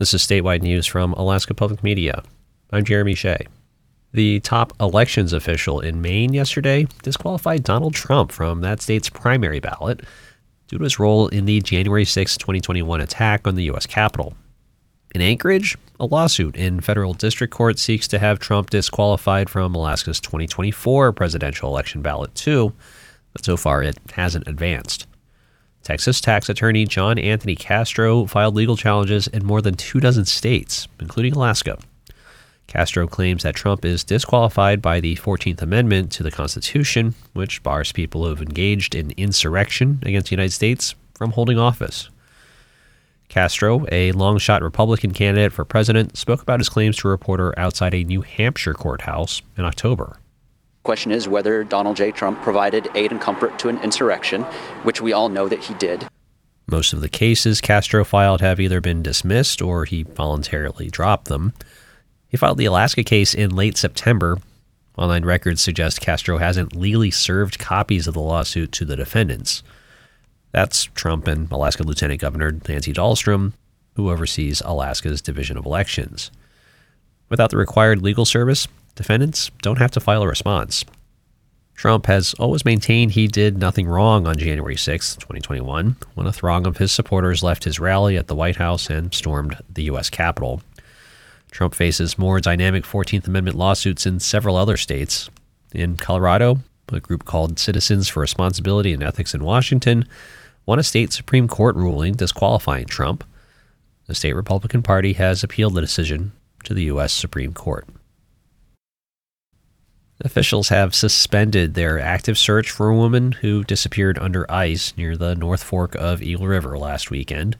This is statewide news from Alaska Public Media. I'm Jeremy Hsieh. The top elections official in Maine yesterday disqualified Donald Trump from that state's primary ballot due to his role in the January 6, 2021 attack on the U.S. Capitol. In Anchorage, a lawsuit in federal district court seeks to have Trump disqualified from Alaska's 2024 presidential election ballot, too, but so far it hasn't advanced. Texas tax attorney John Anthony Castro filed legal challenges in more than two dozen states, including Alaska. Castro claims that Trump is disqualified by the 14th Amendment to the Constitution, which bars people who have engaged in insurrection against the United States from holding office. Castro, a long shot Republican candidate for president, spoke about his claims to a reporter outside a New Hampshire courthouse in October. Question is whether Donald J. Trump provided aid and comfort to an insurrection, which we all know that he did. Most of the cases Castro filed have either been dismissed or he voluntarily dropped them. He filed the Alaska case in late September. Online records suggest Castro hasn't legally served copies of the lawsuit to the defendants. That's Trump and Alaska Lieutenant Governor Nancy Dahlstrom, who oversees Alaska's Division of Elections. Without the required legal service, defendants don't have to file a response. Trump has always maintained he did nothing wrong on January 6, 2021, when a throng of his supporters left his rally at the White House and stormed the U.S. Capitol. Trump faces more dynamic 14th Amendment lawsuits in several other states. In Colorado, a group called Citizens for Responsibility and Ethics in Washington won a state Supreme Court ruling disqualifying Trump. The state Republican Party has appealed the decision to the U.S. Supreme Court. Officials have suspended their active search for a woman who disappeared under ice near the North Fork of Eagle River last weekend.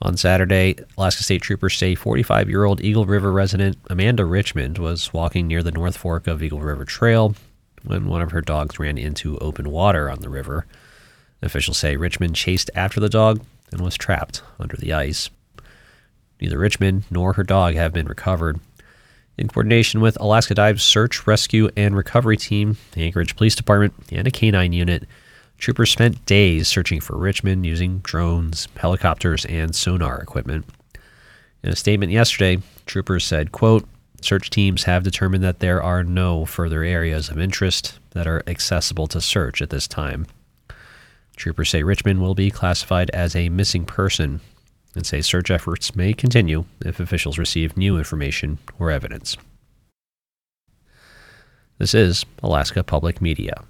On Saturday, Alaska State Troopers say 45 year old Eagle River resident Amanda Richmond was walking near the North Fork of Eagle River Trail when one of her dogs ran into open water on the river. Officials say Richmond chased after the dog and was trapped under the ice. Neither Richmond nor her dog have been recovered. In coordination with Alaska Dive's Search, Rescue, and Recovery Team, the Anchorage Police Department, and a canine unit, troopers spent days searching for Richmond using drones, helicopters, and sonar equipment. In a statement yesterday, troopers said, quote, Search teams have determined that there are no further areas of interest that are accessible to search at this time. Troopers say Richmond will be classified as a missing person and say search efforts may continue if officials receive new information or evidence. This is Alaska Public Media.